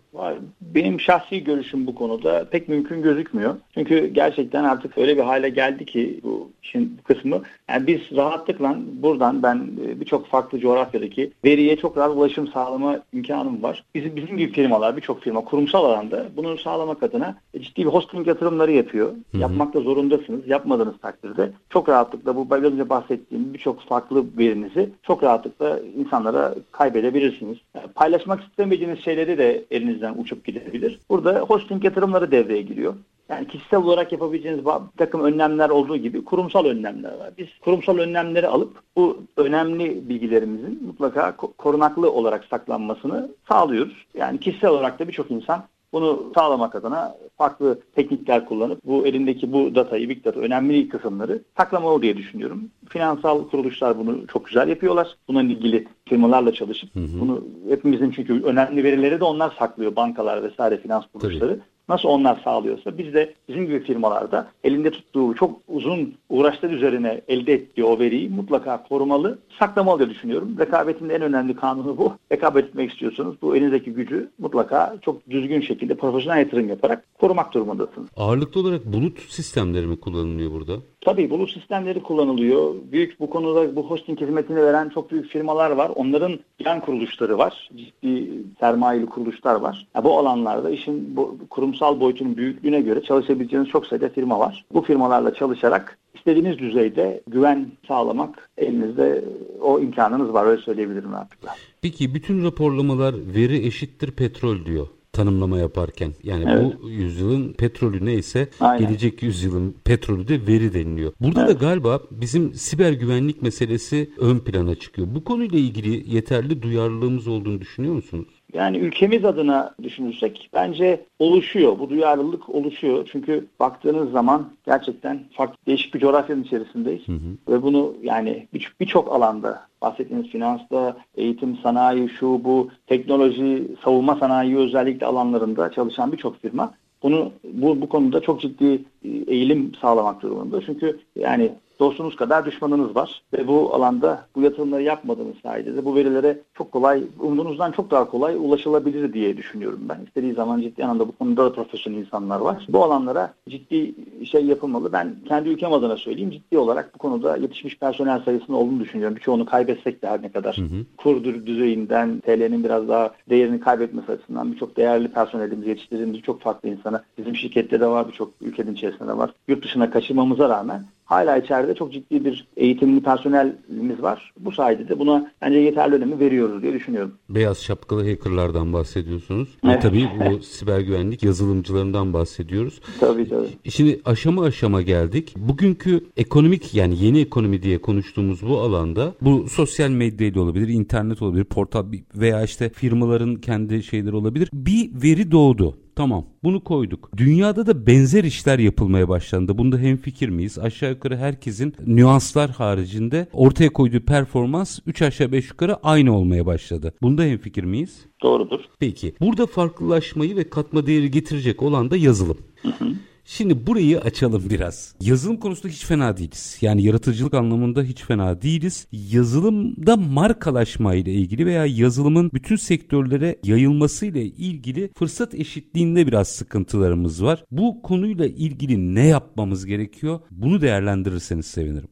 Benim şahsi görüşüm bu konuda pek mümkün gözükmüyor. Çünkü gerçekten artık öyle bir hale geldi ki bu işin bu kısmı. Yani biz rahatlıkla buradan ben e, birçok farklı coğrafyadaki veriye çok rahat ulaşım sağlama imkanım var. Bizim, bizim gibi firmalar birçok firma kurumsal alanda bunu sağlamak adına ciddi bir hosting yatırımları yapıyor. hı. Yapmakta zorundasınız. Yapmadığınız takdirde çok rahatlıkla bu biraz önce bahsettiğim birçok farklı verinizi çok rahatlıkla insanlara kaybedebilirsiniz. Yani paylaşmak istemediğiniz şeyleri de elinizden uçup gidebilir. Burada hosting yatırımları devreye giriyor. Yani kişisel olarak yapabileceğiniz bir takım önlemler olduğu gibi kurumsal önlemler var. Biz kurumsal önlemleri alıp bu önemli bilgilerimizin mutlaka ko- korunaklı olarak saklanmasını sağlıyoruz. Yani kişisel olarak da birçok insan bunu sağlamak adına farklı teknikler kullanıp bu elindeki bu datayı, big data önemli kısımları saklamalı diye düşünüyorum. Finansal kuruluşlar bunu çok güzel yapıyorlar. Bununla ilgili firmalarla çalışıp bunu hepimizin çünkü önemli verileri de onlar saklıyor. Bankalar vesaire finans kuruluşları. Nasıl onlar sağlıyorsa biz de bizim gibi firmalarda elinde tuttuğu çok uzun uğraşlar üzerine elde ettiği o veriyi mutlaka korumalı, saklamalı diye düşünüyorum. Rekabetin en önemli kanunu bu. Rekabet etmek istiyorsanız bu elinizdeki gücü mutlaka çok düzgün şekilde profesyonel yatırım yaparak korumak durumundasınız. Ağırlıklı olarak bulut sistemleri mi kullanılıyor burada? Tabii bulut sistemleri kullanılıyor. Büyük bu konuda bu hosting hizmetini veren çok büyük firmalar var. Onların yan kuruluşları var. Ciddi sermayeli kuruluşlar var. Ya bu alanlarda işin bu, kurumsal boyutunun büyüklüğüne göre çalışabileceğiniz çok sayıda firma var. Bu firmalarla çalışarak istediğiniz düzeyde güven sağlamak elinizde o imkanınız var. Öyle söyleyebilirim rahatlıkla. Peki bütün raporlamalar veri eşittir petrol diyor tanımlama yaparken. Yani Evet. bu yüzyılın petrolü neyse Aynen. gelecek yüzyılın petrolü de veri deniliyor. Burada da Evet. galiba bizim siber güvenlik meselesi ön plana çıkıyor. Bu konuyla ilgili yeterli duyarlılığımız olduğunu düşünüyor musunuz? Yani ülkemiz adına düşünürsek bence oluşuyor. Bu duyarlılık oluşuyor. Çünkü baktığınız zaman gerçekten farklı değişik bir coğrafyanın içerisindeyiz. Ve bunu yani bir- birçok alanda bahsettiğiniz finansta, eğitim, sanayi, şu bu, teknoloji, savunma sanayi özellikle alanlarında çalışan birçok firma bunu bu, bu konuda çok ciddi e, eğilim sağlamak durumunda. Çünkü yani dostunuz kadar düşmanınız var ve bu alanda bu yatırımları yapmadığınız sayede bu verilere çok kolay, umduğunuzdan çok daha kolay ulaşılabilir diye düşünüyorum ben. İstediği zaman ciddi anlamda bu konuda da profesyonel insanlar var. Bu alanlara ciddi şey yapılmalı. Ben kendi ülkem adına söyleyeyim ciddi olarak bu konuda yetişmiş personel sayısının olduğunu düşünüyorum. Birçoğunu kaybetsek de her ne kadar kur dü- düzeyinden TL'nin biraz daha değerini kaybetmesi açısından birçok değerli personelimiz yetiştirdiğimiz çok farklı insana bizim şirkette de var birçok ülkenin içerisinde de var. Yurt dışına kaçırmamıza rağmen hala içeride çok ciddi bir eğitimli personelimiz var. Bu sayede de buna bence yeterli önemi veriyoruz diye düşünüyorum. Beyaz şapkalı hackerlardan bahsediyorsunuz. Evet. Ve tabii bu siber güvenlik yazılımcılarından bahsediyoruz. Tabii tabii. Şimdi aşama aşama geldik. Bugünkü ekonomik yani yeni ekonomi diye konuştuğumuz bu alanda bu sosyal medya olabilir, internet olabilir, portal veya işte firmaların kendi şeyleri olabilir. Bir veri doğdu. Tamam bunu koyduk. Dünyada da benzer işler yapılmaya başlandı. Bunda hem fikir miyiz? Aşağı yukarı herkesin nüanslar haricinde ortaya koyduğu performans 3 aşağı 5 yukarı aynı olmaya başladı. Bunda hem fikir miyiz? Doğrudur. Peki. Burada farklılaşmayı ve katma değeri getirecek olan da yazılım. Hı hı. Şimdi burayı açalım biraz. Yazılım konusunda hiç fena değiliz. Yani yaratıcılık anlamında hiç fena değiliz. Yazılımda markalaşma ile ilgili veya yazılımın bütün sektörlere yayılması ile ilgili fırsat eşitliğinde biraz sıkıntılarımız var. Bu konuyla ilgili ne yapmamız gerekiyor? Bunu değerlendirirseniz sevinirim.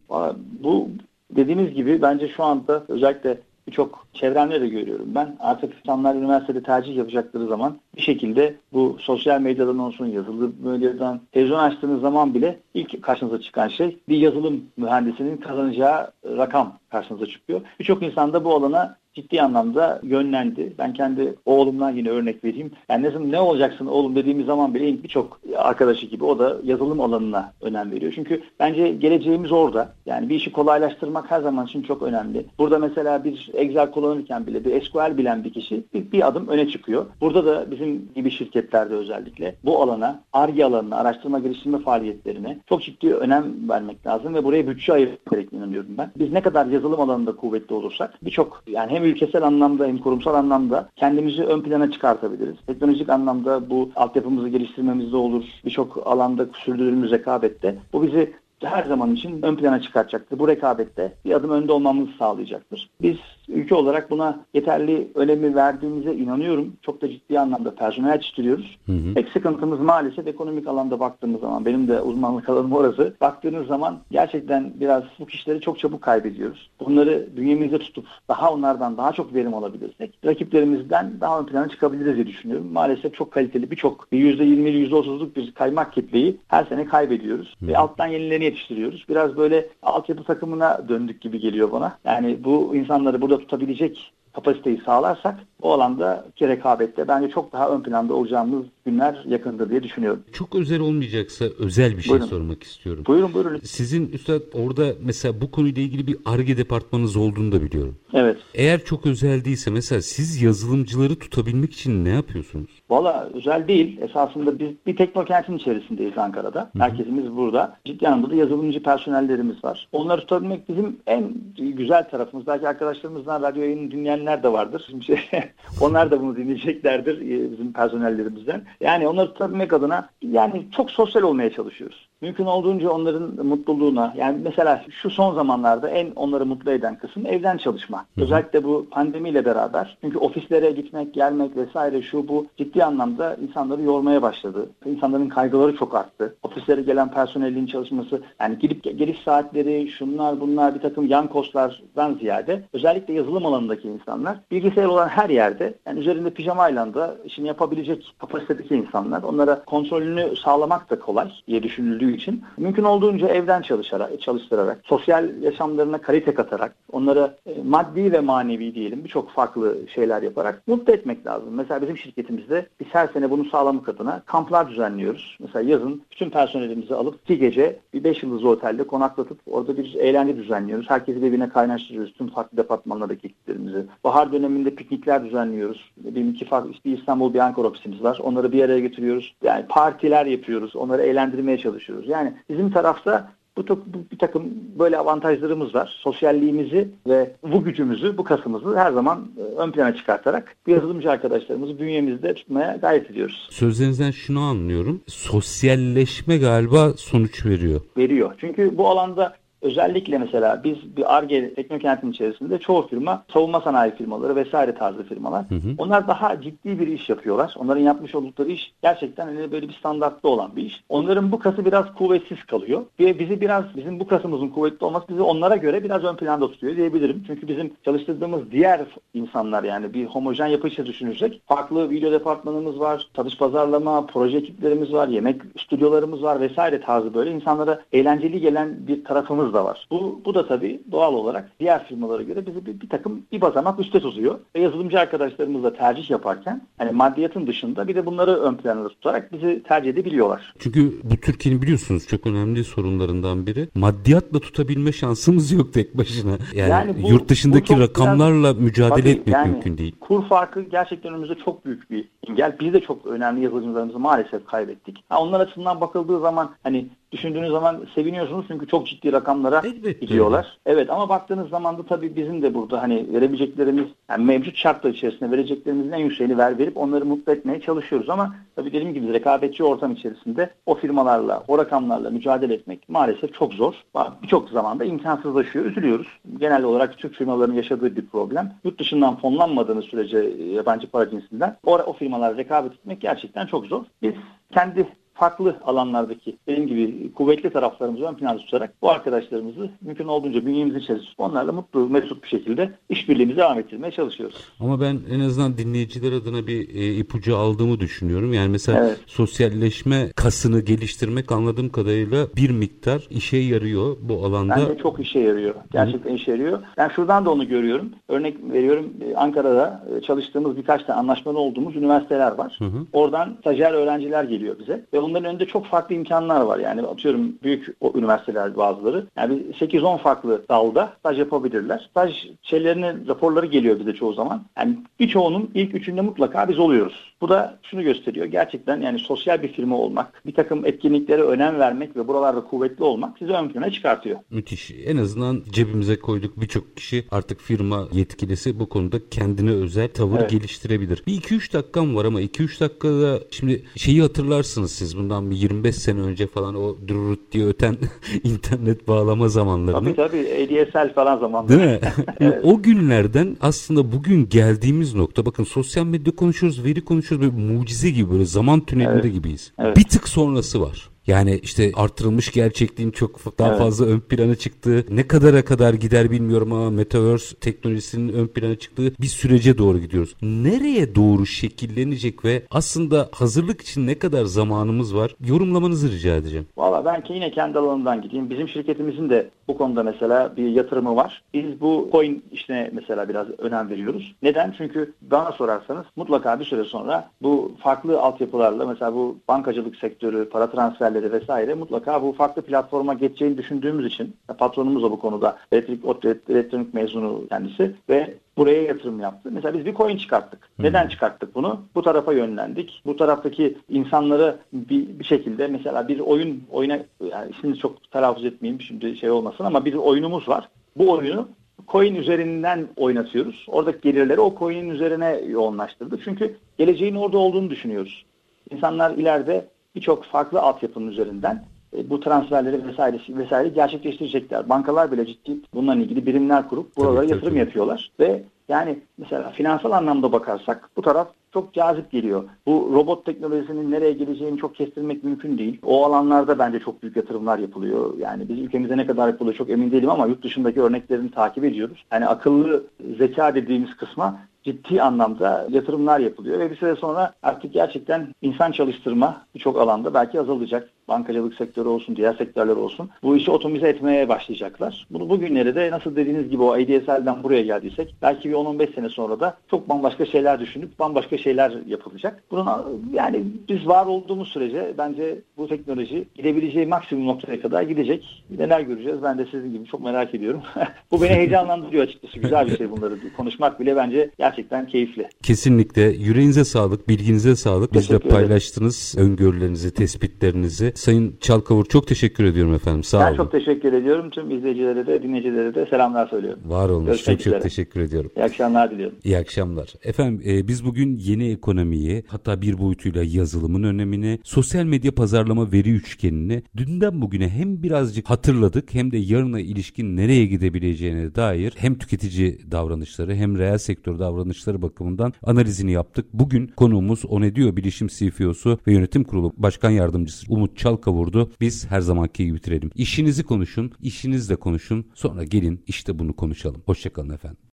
Bu dediğiniz gibi bence şu anda özellikle birçok çevremde de görüyorum ben. Artık insanlar üniversitede tercih yapacakları zaman bir şekilde bu sosyal medyadan olsun, yazılı medyadan televizyon açtığınız zaman bile ilk karşınıza çıkan şey bir yazılım mühendisinin kazanacağı rakam karşınıza çıkıyor. Birçok insan da bu alana ciddi anlamda yönlendi. Ben kendi oğlumdan yine örnek vereyim. Yani ne, ne olacaksın oğlum dediğimiz zaman bile birçok arkadaşı gibi o da yazılım alanına önem veriyor. Çünkü bence geleceğimiz orada. Yani bir işi kolaylaştırmak her zaman için çok önemli. Burada mesela bir Excel kullanırken bile bir SQL bilen bir kişi bir, bir adım öne çıkıyor. Burada da bizim gibi şirketlerde özellikle bu alana, ARGE alanına, araştırma geliştirme faaliyetlerine çok ciddi önem vermek lazım ve buraya bütçe ayırmak gerektiğini inanıyorum ben. Biz ne kadar yazılım alanında kuvvetli olursak birçok yani hem ülkesel anlamda hem kurumsal anlamda kendimizi ön plana çıkartabiliriz. Teknolojik anlamda bu altyapımızı geliştirmemizde olur. Birçok alanda sürdürdüğümüz rekabette. Bu bizi her zaman için ön plana çıkartacaktır. Bu rekabette bir adım önde olmamızı sağlayacaktır. Biz ülke olarak buna yeterli önemi verdiğimize inanıyorum. Çok da ciddi anlamda personel yetiştiriyoruz. Hı hı. Tek sıkıntımız maalesef ekonomik alanda baktığımız zaman, benim de uzmanlık alanım orası. Baktığınız zaman gerçekten biraz bu kişileri çok çabuk kaybediyoruz. Bunları bünyemizde tutup daha onlardan daha çok verim alabilirsek rakiplerimizden daha ön plana çıkabiliriz diye düşünüyorum. Maalesef çok kaliteli birçok %20'li %30'luk bir kaymak kitleyi her sene kaybediyoruz. Hı. Ve alttan yenilerini yetiştiriyoruz. Biraz böyle altyapı takımına döndük gibi geliyor bana. Yani bu insanları burada tutabilecek kapasiteyi sağlarsak o alanda ki rekabette bence çok daha ön planda olacağımız günler yakındır diye düşünüyorum. Çok özel olmayacaksa özel bir şey buyurun. sormak istiyorum. Buyurun buyurun. Sizin üstad orada mesela bu konuyla ilgili bir ARGE departmanınız olduğunu da biliyorum. Evet. Eğer çok özel değilse mesela siz yazılımcıları tutabilmek için ne yapıyorsunuz? Valla özel değil. Esasında biz bir teknokentin içerisindeyiz Ankara'da. Hı-hı. Herkesimiz burada. Ciddi anlamda da yazılımcı personellerimiz var. Onları tutabilmek bizim en güzel tarafımız. Belki arkadaşlarımızdan radyo yayını dinleyenler de vardır. Şimdi onlar da bunu dinleyeceklerdir e, bizim personellerimizden. Yani onları tutabilmek adına yani çok sosyal olmaya çalışıyoruz. Mümkün olduğunca onların mutluluğuna yani mesela şu son zamanlarda en onları mutlu eden kısım evden çalışma. Hı-hı. Özellikle bu pandemiyle beraber. Çünkü ofislere gitmek, gelmek vesaire şu bu ciddi anlamda insanları yormaya başladı. İnsanların kaygıları çok arttı. Ofislere gelen personelin çalışması yani gidip geliş saatleri şunlar bunlar bir takım yan kostlardan ziyade özellikle yazılım alanındaki insanlar bilgisayar olan her yerde yani üzerinde pijamayla da işini yapabilecek kapasitedeki insanlar. Onlara kontrolünü sağlamak da kolay diye düşünüldüğü için mümkün olduğunca evden çalışarak, çalıştırarak, sosyal yaşamlarına kalite katarak, onlara e, maddi ve manevi diyelim birçok farklı şeyler yaparak mutlu etmek lazım. Mesela bizim şirketimizde biz her sene bunu sağlamak adına kamplar düzenliyoruz. Mesela yazın bütün personelimizi alıp iki gece bir beş yıldızlı otelde konaklatıp orada bir eğlence düzenliyoruz. Herkesi birbirine kaynaştırıyoruz tüm farklı departmanlardaki ekiplerimizi. Bahar döneminde piknikler düzenliyoruz. Benim iki farklı bir İstanbul bir Ankara ofisimiz var. Onları bir araya getiriyoruz. Yani partiler yapıyoruz. Onları eğlendirmeye çalışıyoruz. Yani bizim tarafta bu, bu bir takım böyle avantajlarımız var. Sosyalliğimizi ve bu gücümüzü, bu kasımızı her zaman e, ön plana çıkartarak bu yazılımcı arkadaşlarımızı bünyemizde tutmaya gayret ediyoruz. Sözlerinizden şunu anlıyorum. Sosyalleşme galiba sonuç veriyor. Veriyor. Çünkü bu alanda özellikle mesela biz bir ARGE teknokentin içerisinde çoğu firma savunma sanayi firmaları vesaire tarzı firmalar. Hı hı. Onlar daha ciddi bir iş yapıyorlar. Onların yapmış oldukları iş gerçekten hani böyle bir standartta olan bir iş. Onların bu kası biraz kuvvetsiz kalıyor. Ve bizi biraz bizim bu kasımızın kuvvetli olması bizi onlara göre biraz ön planda tutuyor diyebilirim. Çünkü bizim çalıştırdığımız diğer insanlar yani bir homojen yapı düşünürsek farklı video departmanımız var, satış pazarlama, proje ekiplerimiz var, yemek stüdyolarımız var vesaire tarzı böyle insanlara eğlenceli gelen bir tarafımız da var. Bu, bu da tabii doğal olarak diğer firmalara göre bizi bir, bir takım bir basamak üste tutuyor. Ve yazılımcı arkadaşlarımızla tercih yaparken hani maddiyatın dışında bir de bunları ön planda tutarak bizi tercih edebiliyorlar. Çünkü bu Türkiye'nin biliyorsunuz çok önemli sorunlarından biri. Maddiyatla tutabilme şansımız yok tek başına. Yani, yani bu, yurt dışındaki rakamlarla biraz, mücadele tabii, etmek yani, mümkün değil. Kur farkı gerçekten önümüzde çok büyük bir engel. Biz de çok önemli yazılımcılarımızı maalesef kaybettik. Ha, onlar açısından bakıldığı zaman hani düşündüğünüz zaman seviniyorsunuz çünkü çok ciddi rakamlara Elbette. gidiyorlar. Evet ama baktığınız zaman da tabii bizim de burada hani verebileceklerimiz yani mevcut şartlar içerisinde vereceklerimizin en yükseğini ver verip onları mutlu etmeye çalışıyoruz ama tabii dediğim gibi rekabetçi ortam içerisinde o firmalarla, o rakamlarla mücadele etmek maalesef çok zor. Birçok zamanda imkansızlaşıyor. Üzülüyoruz. Genel olarak Türk firmalarının yaşadığı bir problem. Yurt dışından fonlanmadığınız sürece yabancı para cinsinden o, o firmalar rekabet etmek gerçekten çok zor. Biz kendi farklı alanlardaki benim gibi kuvvetli taraflarımızı ön planda tutarak bu arkadaşlarımızı mümkün olduğunca bünyemiz içerisinde onlarla mutlu, mesut bir şekilde işbirliğimizi devam ettirmeye çalışıyoruz. Ama ben en azından dinleyiciler adına bir e, ipucu aldığımı düşünüyorum. Yani mesela evet. sosyalleşme kasını geliştirmek anladığım kadarıyla bir miktar işe yarıyor bu alanda. Bence çok işe yarıyor. Gerçekten Hı. işe yarıyor. Ben şuradan da onu görüyorum. Örnek veriyorum e, Ankara'da e, çalıştığımız birkaç tane anlaşmalı olduğumuz üniversiteler var. Hı hı. Oradan stajyer öğrenciler geliyor bize ve onların önünde çok farklı imkanlar var. Yani atıyorum büyük o üniversiteler bazıları. Yani 8-10 farklı dalda staj yapabilirler. Staj şeylerini, raporları geliyor bize çoğu zaman. Yani birçoğunun ilk üçünde mutlaka biz oluyoruz. Bu da şunu gösteriyor. Gerçekten yani sosyal bir firma olmak, bir takım etkinliklere önem vermek ve buralarda kuvvetli olmak sizi ön plana çıkartıyor. Müthiş. En azından cebimize koyduk birçok kişi artık firma yetkilisi bu konuda kendine özel tavır evet. geliştirebilir. Bir 2-3 dakikam var ama 2-3 dakikada şimdi şeyi hatırlarsınız siz bundan bir 25 sene önce falan o dururut diye öten internet bağlama zamanlarını. Tabii tabii ADSL falan zamanları. Değil mi? evet. O günlerden aslında bugün geldiğimiz nokta bakın sosyal medya konuşuyoruz, veri konuşuyoruz böyle mucize gibi böyle zaman tünelinde evet. gibiyiz. Evet. Bir tık sonrası var. Yani işte artırılmış gerçekliğin çok daha evet. fazla ön plana çıktığı, ne kadara kadar gider bilmiyorum ama Metaverse teknolojisinin ön plana çıktığı bir sürece doğru gidiyoruz. Nereye doğru şekillenecek ve aslında hazırlık için ne kadar zamanımız var? Yorumlamanızı rica edeceğim. Valla ben ki yine kendi alanından gideyim. Bizim şirketimizin de bu konuda mesela bir yatırımı var. Biz bu coin işine mesela biraz önem veriyoruz. Neden? Çünkü bana sorarsanız mutlaka bir süre sonra bu farklı altyapılarla mesela bu bankacılık sektörü, para transferleri vesaire mutlaka bu farklı platforma geçeceğini düşündüğümüz için patronumuz da bu konuda elektrik elektronik mezunu kendisi ve buraya yatırım yaptı. Mesela biz bir coin çıkarttık. Hmm. Neden çıkarttık bunu? Bu tarafa yönlendik. Bu taraftaki insanları bir, bir şekilde mesela bir oyun oyuna yani şimdi çok telaffuz etmeyeyim şimdi şey olmasın ama bir oyunumuz var. Bu oyunu coin üzerinden oynatıyoruz. Oradaki gelirleri o coin'in üzerine yoğunlaştırdık. Çünkü geleceğin orada olduğunu düşünüyoruz. İnsanlar ileride birçok farklı altyapının üzerinden e, bu transferleri vesaire vesaire gerçekleştirecekler. Bankalar bile ciddi bununla ilgili birimler kurup buralara tabii, yatırım tabii. yapıyorlar ve yani mesela finansal anlamda bakarsak bu taraf çok cazip geliyor. Bu robot teknolojisinin nereye geleceğini çok kestirmek mümkün değil. O alanlarda bence çok büyük yatırımlar yapılıyor. Yani biz ülkemizde ne kadar yapılıyor çok emin değilim ama yurt dışındaki örneklerini takip ediyoruz. Yani akıllı zeka dediğimiz kısma ciddi anlamda yatırımlar yapılıyor ve bir süre sonra artık gerçekten insan çalıştırma birçok alanda belki azalacak. Bankacılık sektörü olsun, diğer sektörler olsun. Bu işi otomize etmeye başlayacaklar. Bunu bugünleri de nasıl dediğiniz gibi o ADSL'den buraya geldiysek belki bir 10-15 sene sonra da çok bambaşka şeyler düşünüp bambaşka şeyler yapılacak. Bunun yani biz var olduğumuz sürece bence bu teknoloji gidebileceği maksimum noktaya kadar gidecek. Neler göreceğiz ben de sizin gibi çok merak ediyorum. bu beni heyecanlandırıyor açıkçası. Güzel bir şey bunları konuşmak bile bence gerçekten keyifli. Kesinlikle. Yüreğinize sağlık, bilginize sağlık. Bizle paylaştınız öngörülerinizi, tespitlerinizi. Sayın Çalkavur çok teşekkür ediyorum efendim. Sağ ben olun. çok teşekkür ediyorum. Tüm izleyicilere de dinleyicilere de selamlar söylüyorum. Var olun. Görüşmek Çok çok üzere. teşekkür ediyorum. İyi akşamlar diliyorum. İyi akşamlar. Efendim e, biz bugün yeni ekonomiyi hatta bir boyutuyla yazılımın önemini, sosyal medya pazarlama veri üçgenini dünden bugüne hem birazcık hatırladık hem de yarına ilişkin nereye gidebileceğine dair hem tüketici davranışları hem reel sektör davranışları bakımından analizini yaptık. Bugün konuğumuz Onediyor Bilişim CFO'su ve Yönetim Kurulu Başkan Yardımcısı Umut Çalkavurdu. Biz her zamanki gibi bitirelim. İşinizi konuşun, işinizle konuşun. Sonra gelin işte bunu konuşalım. Hoşçakalın efendim.